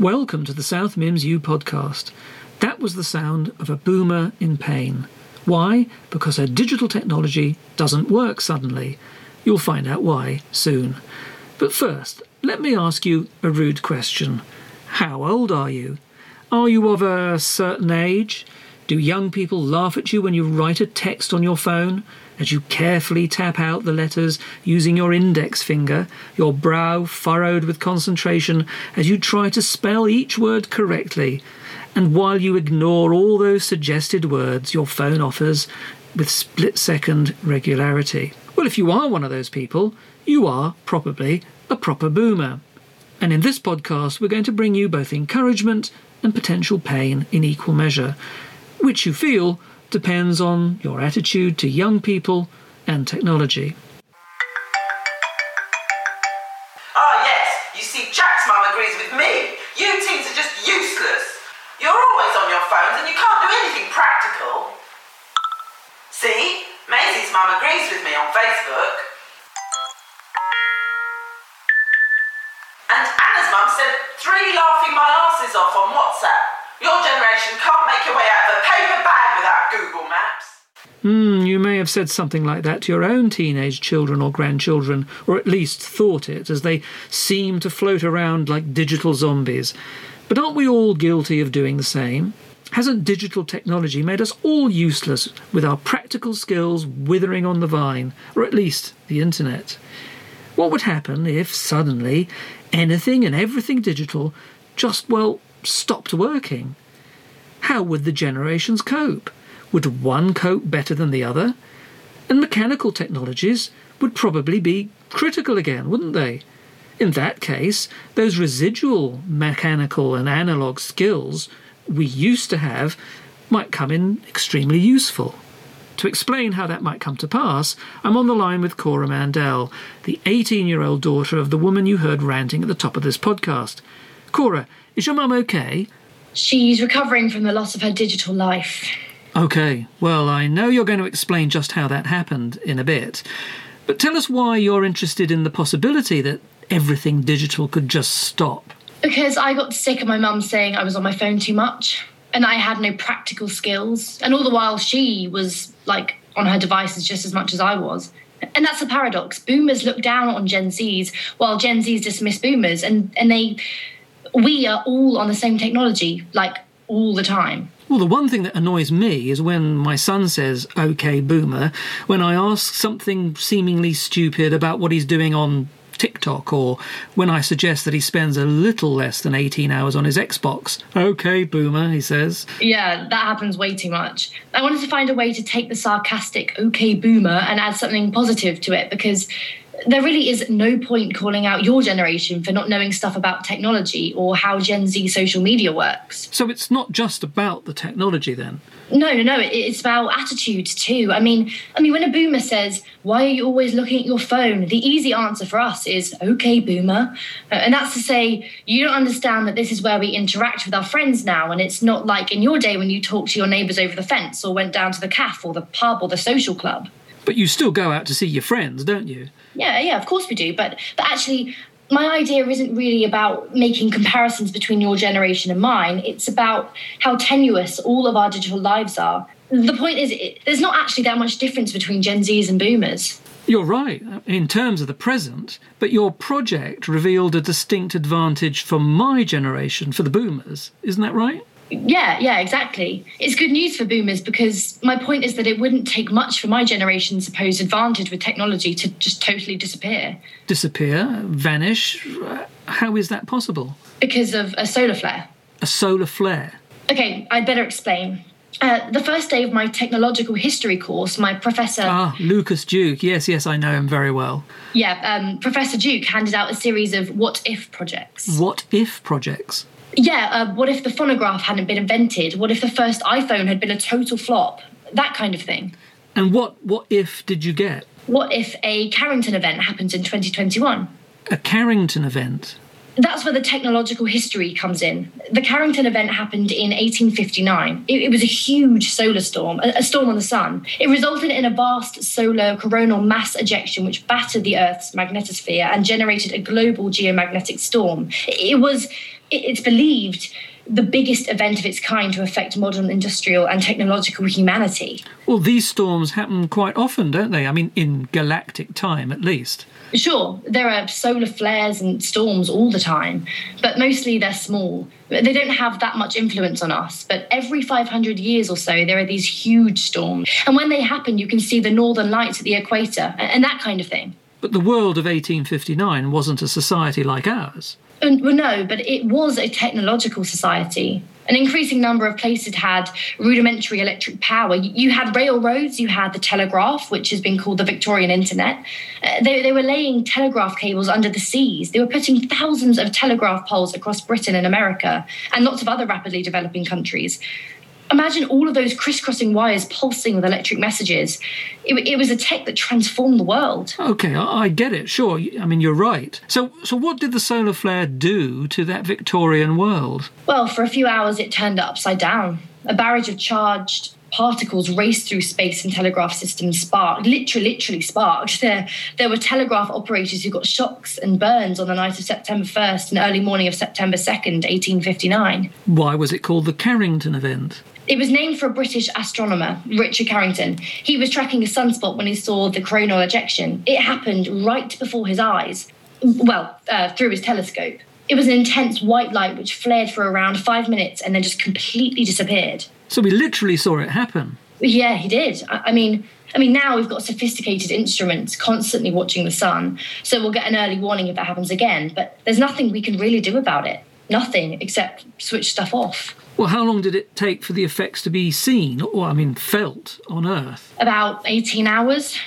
Welcome to the South Mims U podcast. That was the sound of a boomer in pain. Why? Because her digital technology doesn't work suddenly. You'll find out why soon. But first, let me ask you a rude question. How old are you? Are you of a certain age? Do young people laugh at you when you write a text on your phone? As you carefully tap out the letters using your index finger, your brow furrowed with concentration as you try to spell each word correctly, and while you ignore all those suggested words your phone offers with split second regularity. Well, if you are one of those people, you are probably a proper boomer. And in this podcast, we're going to bring you both encouragement and potential pain in equal measure. Which you feel depends on your attitude to young people and technology. Oh yes, you see, Jack's mum agrees with me. You teens are just useless. You're always on your phones and you can't do anything practical. See, Maisie's mum agrees with me on Facebook. Mum said three laughing my asses off on WhatsApp. Your generation can't make your way out of a paper bag without Google Maps. Hmm, you may have said something like that to your own teenage children or grandchildren, or at least thought it, as they seem to float around like digital zombies. But aren't we all guilty of doing the same? Hasn't digital technology made us all useless with our practical skills withering on the vine, or at least the internet? What would happen if suddenly anything and everything digital just, well, stopped working? How would the generations cope? Would one cope better than the other? And mechanical technologies would probably be critical again, wouldn't they? In that case, those residual mechanical and analog skills we used to have might come in extremely useful. To explain how that might come to pass, I'm on the line with Cora Mandel, the 18 year old daughter of the woman you heard ranting at the top of this podcast. Cora, is your mum okay? She's recovering from the loss of her digital life. Okay, well, I know you're going to explain just how that happened in a bit, but tell us why you're interested in the possibility that everything digital could just stop. Because I got sick of my mum saying I was on my phone too much and I had no practical skills. And all the while, she was like on her devices just as much as I was. And that's a paradox. Boomers look down on Gen Zs while Gen Zs dismiss boomers. And, and they, we are all on the same technology, like all the time. Well, the one thing that annoys me is when my son says, okay, boomer, when I ask something seemingly stupid about what he's doing on TikTok, or when I suggest that he spends a little less than 18 hours on his Xbox. Okay, boomer, he says. Yeah, that happens way too much. I wanted to find a way to take the sarcastic, okay, boomer, and add something positive to it because there really is no point calling out your generation for not knowing stuff about technology or how Gen Z social media works. So it's not just about the technology then. No, no, no. It's about attitudes too. I mean, I mean, when a boomer says, "Why are you always looking at your phone?" the easy answer for us is, "Okay, boomer," Uh, and that's to say, you don't understand that this is where we interact with our friends now, and it's not like in your day when you talked to your neighbours over the fence or went down to the cafe or the pub or the social club. But you still go out to see your friends, don't you? Yeah, yeah, of course we do. But but actually, my idea isn't really about making comparisons between your generation and mine. It's about how tenuous all of our digital lives are. The point is, it, there's not actually that much difference between Gen Zs and Boomers. You're right, in terms of the present, but your project revealed a distinct advantage for my generation, for the boomers. Isn't that right? Yeah, yeah, exactly. It's good news for boomers because my point is that it wouldn't take much for my generation's supposed advantage with technology to just totally disappear Disappear, vanish. How is that possible? because of a solar flare. A solar flare. Okay, I'd better explain. Uh, the first day of my technological history course, my professor, Ah, Lucas Duke. Yes, yes, I know him very well. yeah, um, Professor Duke handed out a series of what if projects. What if projects? Yeah, uh, what if the phonograph hadn't been invented? What if the first iPhone had been a total flop? That kind of thing. And what what if did you get? What if a Carrington event happens in 2021? A Carrington event. That's where the technological history comes in. The Carrington event happened in 1859. It, it was a huge solar storm, a, a storm on the sun. It resulted in a vast solar coronal mass ejection, which battered the Earth's magnetosphere and generated a global geomagnetic storm. It was, it's believed, the biggest event of its kind to affect modern industrial and technological humanity. Well, these storms happen quite often, don't they? I mean, in galactic time at least. Sure, there are solar flares and storms all the time, but mostly they're small. They don't have that much influence on us, but every 500 years or so, there are these huge storms. And when they happen, you can see the northern lights at the equator and that kind of thing. But the world of 1859 wasn't a society like ours. And, well, no, but it was a technological society. An increasing number of places had rudimentary electric power. You had railroads, you had the telegraph, which has been called the Victorian internet. Uh, they, they were laying telegraph cables under the seas. They were putting thousands of telegraph poles across Britain and America and lots of other rapidly developing countries imagine all of those crisscrossing wires pulsing with electric messages. It, it, was a tech that transformed the world. Okay, I, I get it. Sure, I mean you're right. So, so what did the solar flare do to that Victorian world? Well, for a few hours, it turned it upside down. A barrage of charged particles raced through space and telegraph systems sparked, literally, literally sparked. There, there were telegraph operators who got shocks and burns on the night of September 1st and early morning of September 2nd, 1859. Why was it called the Carrington event? It was named for a British astronomer, Richard Carrington. He was tracking a sunspot when he saw the coronal ejection. It happened right before his eyes, well, uh, through his telescope. It was an intense white light which flared for around five minutes and then just completely disappeared. So we literally saw it happen. Yeah, he did. I, I mean, I mean, now we've got sophisticated instruments constantly watching the sun, so we'll get an early warning if that happens again. But there's nothing we can really do about it. Nothing except switch stuff off. Well, how long did it take for the effects to be seen, or I mean, felt on Earth? About 18 hours.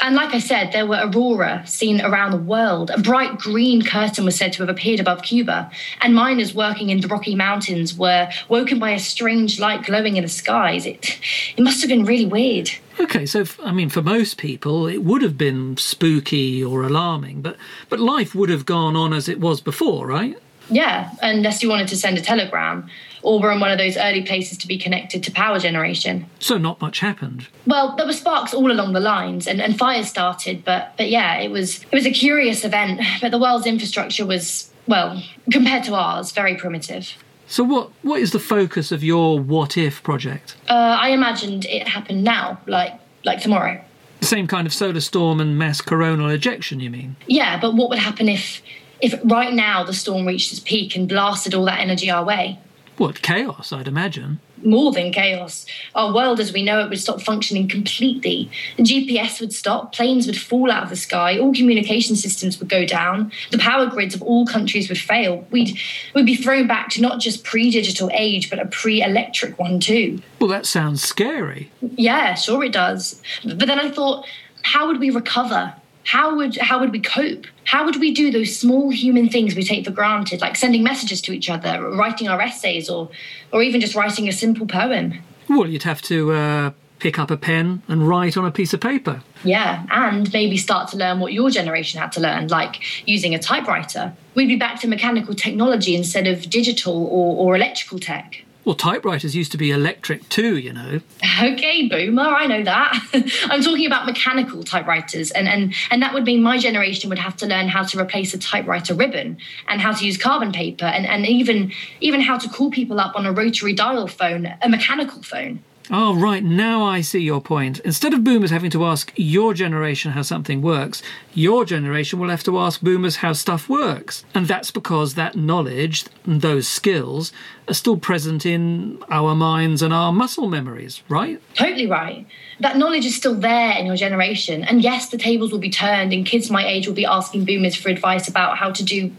And like I said, there were aurora seen around the world. A bright green curtain was said to have appeared above Cuba, and miners working in the Rocky Mountains were woken by a strange light glowing in the skies. It, it must have been really weird. Okay, so I mean, for most people, it would have been spooky or alarming, but but life would have gone on as it was before, right? Yeah, unless you wanted to send a telegram or were in one of those early places to be connected to power generation. So not much happened. Well, there were sparks all along the lines and, and fires started, but but yeah, it was it was a curious event. But the world's infrastructure was, well, compared to ours, very primitive. So what what is the focus of your what if project? Uh, I imagined it happened now, like like tomorrow. The same kind of solar storm and mass coronal ejection, you mean? Yeah, but what would happen if if right now the storm reached its peak and blasted all that energy our way? What, chaos, I'd imagine. More than chaos. Our world as we know it would stop functioning completely. The GPS would stop, planes would fall out of the sky, all communication systems would go down, the power grids of all countries would fail. We'd, we'd be thrown back to not just pre digital age, but a pre electric one too. Well, that sounds scary. Yeah, sure it does. But then I thought, how would we recover? How would how would we cope? How would we do those small human things we take for granted, like sending messages to each other, writing our essays, or or even just writing a simple poem? Well, you'd have to uh, pick up a pen and write on a piece of paper. Yeah, and maybe start to learn what your generation had to learn, like using a typewriter. We'd be back to mechanical technology instead of digital or, or electrical tech. Well, typewriters used to be electric too, you know. Okay, boomer, I know that. I'm talking about mechanical typewriters, and, and, and that would mean my generation would have to learn how to replace a typewriter ribbon and how to use carbon paper and, and even, even how to call people up on a rotary dial phone, a mechanical phone. Oh, right, now I see your point. Instead of boomers having to ask your generation how something works, your generation will have to ask boomers how stuff works. And that's because that knowledge, and those skills, are still present in our minds and our muscle memories, right? Totally right. That knowledge is still there in your generation. And yes, the tables will be turned, and kids my age will be asking boomers for advice about how to do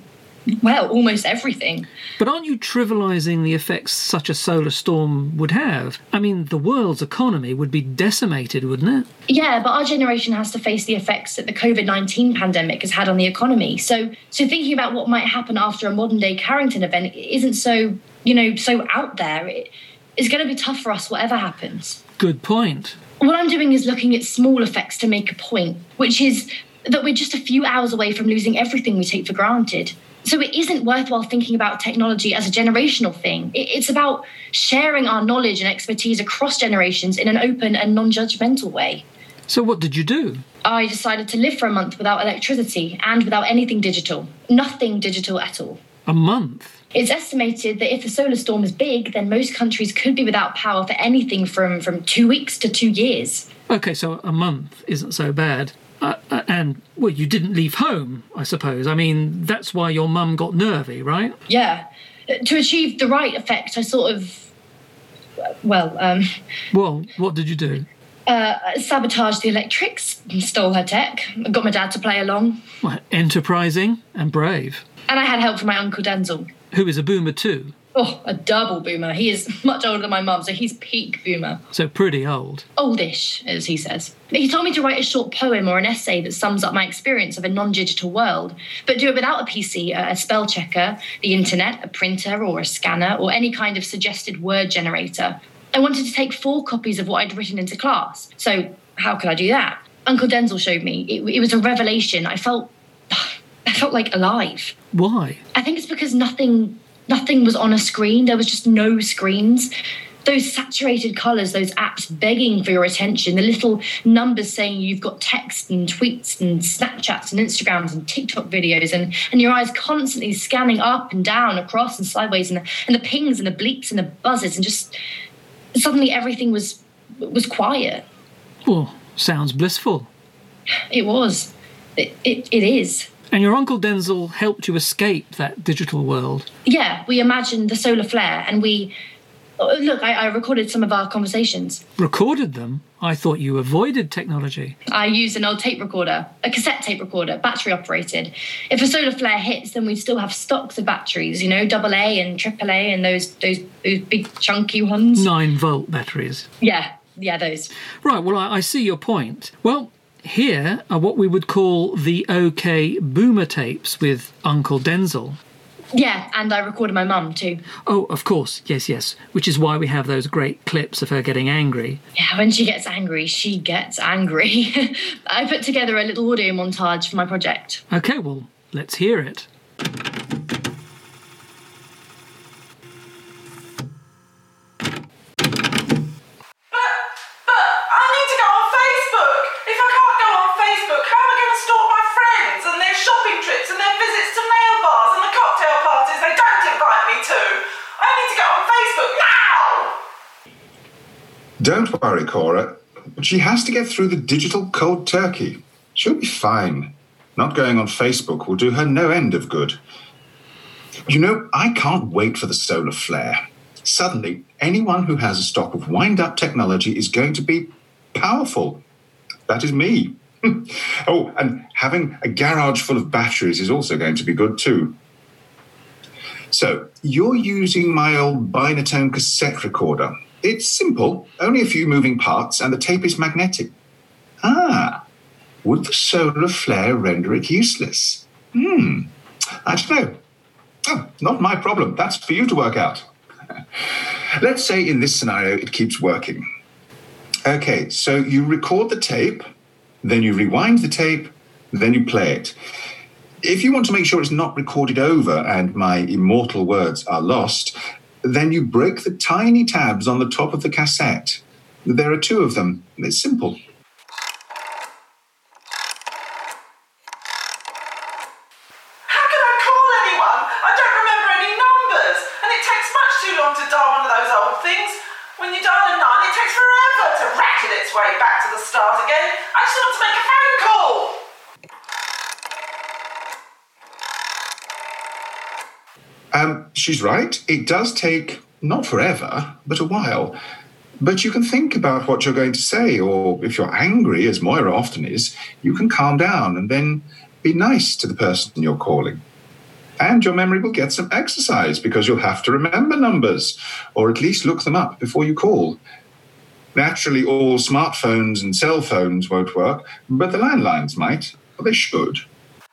well, almost everything. But aren't you trivializing the effects such a solar storm would have? I mean, the world's economy would be decimated, wouldn't it? Yeah, but our generation has to face the effects that the COVID 19 pandemic has had on the economy. So, so thinking about what might happen after a modern day Carrington event isn't so, you know, so out there. It, it's going to be tough for us, whatever happens. Good point. What I'm doing is looking at small effects to make a point, which is that we're just a few hours away from losing everything we take for granted So it isn't worthwhile thinking about technology as a generational thing. It's about sharing our knowledge and expertise across generations in an open and non judgmental way. So, what did you do? I decided to live for a month without electricity and without anything digital. Nothing digital at all. A month? It's estimated that if the solar storm is big, then most countries could be without power for anything from, from two weeks to two years. Okay, so a month isn't so bad. Uh, uh, and, well, you didn't leave home, I suppose. I mean, that's why your mum got nervy, right? Yeah. To achieve the right effect, I sort of. Well, um. Well, what did you do? Uh, sabotaged the electrics, stole her tech, got my dad to play along. Well, enterprising and brave. And I had help from my uncle Denzel. Who is a boomer too? Oh, a double boomer. He is much older than my mum, so he's peak boomer. So pretty old. Oldish, as he says. He told me to write a short poem or an essay that sums up my experience of a non digital world, but do it without a PC, a spell checker, the internet, a printer, or a scanner, or any kind of suggested word generator. I wanted to take four copies of what I'd written into class. So, how could I do that? Uncle Denzel showed me. It, it was a revelation. I felt. I felt like alive. Why? I think it's because nothing nothing was on a screen. There was just no screens. Those saturated colours, those apps begging for your attention, the little numbers saying you've got text and tweets and Snapchats and Instagrams and TikTok videos, and, and your eyes constantly scanning up and down, across and sideways, and the, and the pings and the bleeps and the buzzes, and just suddenly everything was was quiet. Well, sounds blissful. It was. It, it, it is. And your Uncle Denzel helped you escape that digital world. Yeah, we imagined the solar flare and we. Oh, look, I, I recorded some of our conversations. Recorded them? I thought you avoided technology. I used an old tape recorder, a cassette tape recorder, battery operated. If a solar flare hits, then we'd still have stocks of batteries, you know, double A and triple A and those those those big chunky ones. Nine volt batteries. Yeah, yeah, those. Right, well, I, I see your point. Well, here are what we would call the OK Boomer tapes with Uncle Denzel. Yeah, and I recorded my mum too. Oh, of course, yes, yes. Which is why we have those great clips of her getting angry. Yeah, when she gets angry, she gets angry. I put together a little audio montage for my project. Okay, well, let's hear it. Cora. She has to get through the digital cold turkey. She'll be fine. Not going on Facebook will do her no end of good. You know, I can't wait for the solar flare. Suddenly, anyone who has a stock of wind up technology is going to be powerful. That is me. oh, and having a garage full of batteries is also going to be good too. So, you're using my old Binatone cassette recorder. It's simple, only a few moving parts, and the tape is magnetic. Ah, would the solar flare render it useless? Hmm, I don't know. Oh, not my problem. That's for you to work out. Let's say in this scenario it keeps working. Okay, so you record the tape, then you rewind the tape, then you play it. If you want to make sure it's not recorded over and my immortal words are lost, then you break the tiny tabs on the top of the cassette. There are two of them. It's simple. How can I call anyone? I don't remember any numbers, and it takes much too long to dial one of those old things. When you dial a nine, it takes forever to rattle its way back to the start again. I just want to make a phone call. Um, she's right. It does take not forever, but a while. But you can think about what you're going to say, or if you're angry, as Moira often is, you can calm down and then be nice to the person you're calling. And your memory will get some exercise because you'll have to remember numbers, or at least look them up before you call. Naturally, all smartphones and cell phones won't work, but the landlines might, or they should.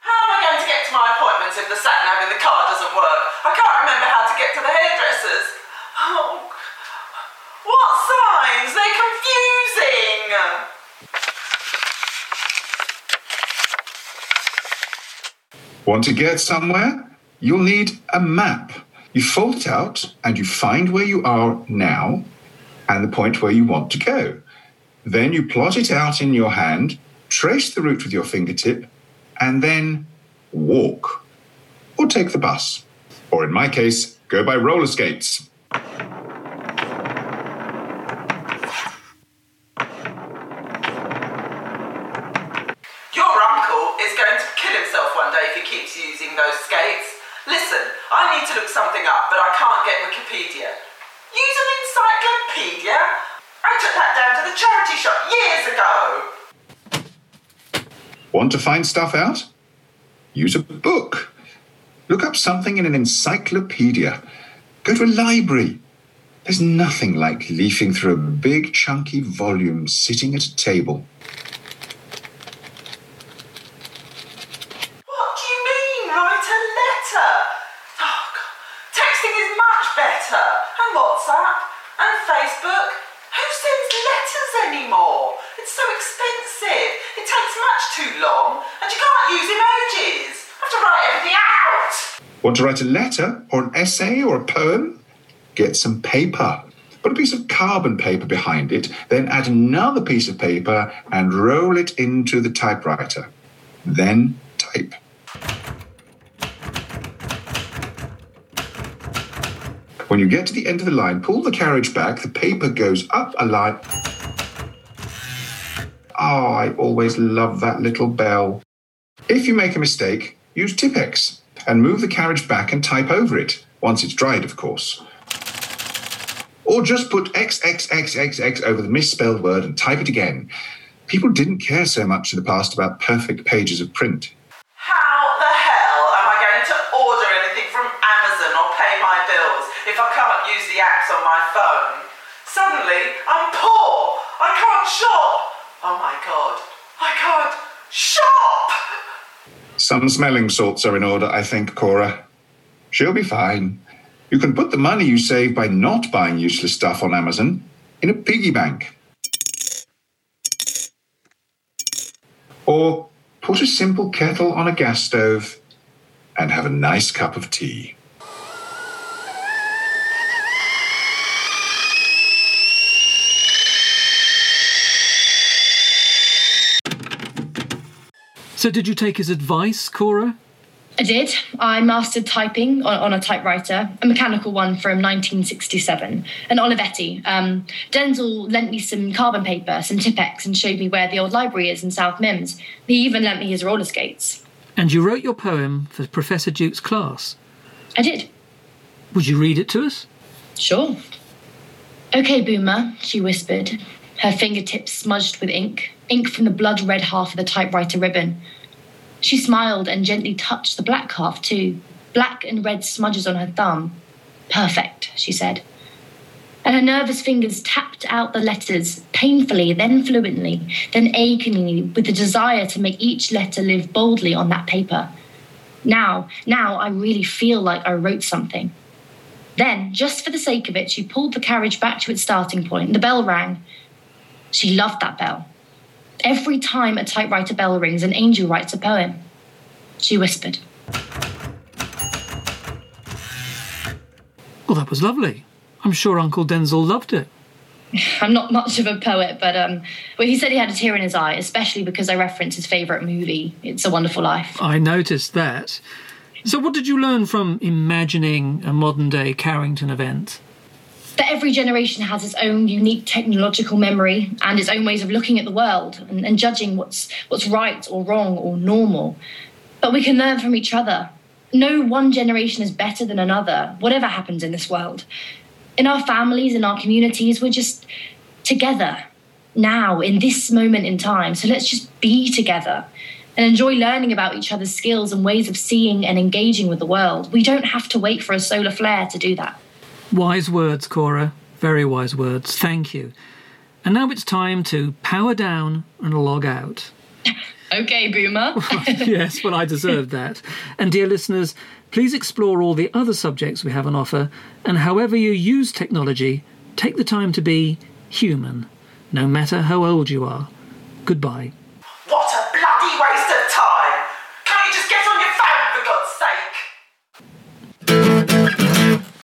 How am I going to get to my appointments if the sat nav in the car doesn't work? I can't remember how to get to the hairdressers. Oh, what They're confusing. Want to get somewhere? you'll need a map. You fold it out and you find where you are now and the point where you want to go. Then you plot it out in your hand, trace the route with your fingertip, and then walk. Or take the bus. Or in my case, go by roller skates. Your uncle is going to kill himself one day if he keeps using those skates. Listen, I need to look something up, but I can't Wikipedia. Use an encyclopedia? I took that down to the charity shop years ago. Want to find stuff out? Use a book. Look up something in an encyclopedia. Go to a library. There's nothing like leafing through a big, chunky volume sitting at a table. What do you mean, write a letter? Oh, God. Texting is much better. And WhatsApp. And Facebook. Who sends letters anymore? It's so expensive. It takes much too long. And you can't use emojis. I have to write everything out. Want to write a letter or an essay or a poem? Get some paper. Put a piece of carbon paper behind it, then add another piece of paper and roll it into the typewriter. Then type. When you get to the end of the line, pull the carriage back, the paper goes up a line. Oh, I always love that little bell. If you make a mistake, use Tippex and move the carriage back and type over it, once it's dried, of course. Or just put XXXXX over the misspelled word and type it again. People didn't care so much in the past about perfect pages of print. How the hell am I going to order anything from Amazon or pay my bills if I can't use the apps on my phone? Suddenly, I'm poor. I can't shop. Oh my god. I can't shop. Some smelling salts are in order, I think, Cora. She'll be fine. You can put the money you save by not buying useless stuff on Amazon in a piggy bank. Or put a simple kettle on a gas stove and have a nice cup of tea. So, did you take his advice, Cora? I did. I mastered typing on, on a typewriter, a mechanical one from 1967, an Olivetti. Um, Denzel lent me some carbon paper, some Tippex, and showed me where the old library is in South Mims. He even lent me his roller skates. And you wrote your poem for Professor Duke's class. I did. Would you read it to us? Sure. Okay, Boomer, she whispered, her fingertips smudged with ink, ink from the blood red half of the typewriter ribbon. She smiled and gently touched the black half too, black and red smudges on her thumb. Perfect, she said. And her nervous fingers tapped out the letters, painfully, then fluently, then achingly, with the desire to make each letter live boldly on that paper. Now, now I really feel like I wrote something. Then, just for the sake of it, she pulled the carriage back to its starting point, and the bell rang. She loved that bell. Every time a typewriter bell rings, an angel writes a poem. She whispered. Well, that was lovely. I'm sure Uncle Denzel loved it. I'm not much of a poet, but um, well, he said he had a tear in his eye, especially because I referenced his favourite movie, It's a Wonderful Life. I noticed that. So, what did you learn from imagining a modern day Carrington event? That every generation has its own unique technological memory and its own ways of looking at the world and, and judging what's what's right or wrong or normal. But we can learn from each other. No one generation is better than another, whatever happens in this world. In our families, in our communities, we're just together now in this moment in time. So let's just be together and enjoy learning about each other's skills and ways of seeing and engaging with the world. We don't have to wait for a solar flare to do that. Wise words, Cora. Very wise words. Thank you. And now it's time to power down and log out. Okay, Boomer. yes, well, I deserved that. And dear listeners, please explore all the other subjects we have on offer, and however you use technology, take the time to be human, no matter how old you are. Goodbye.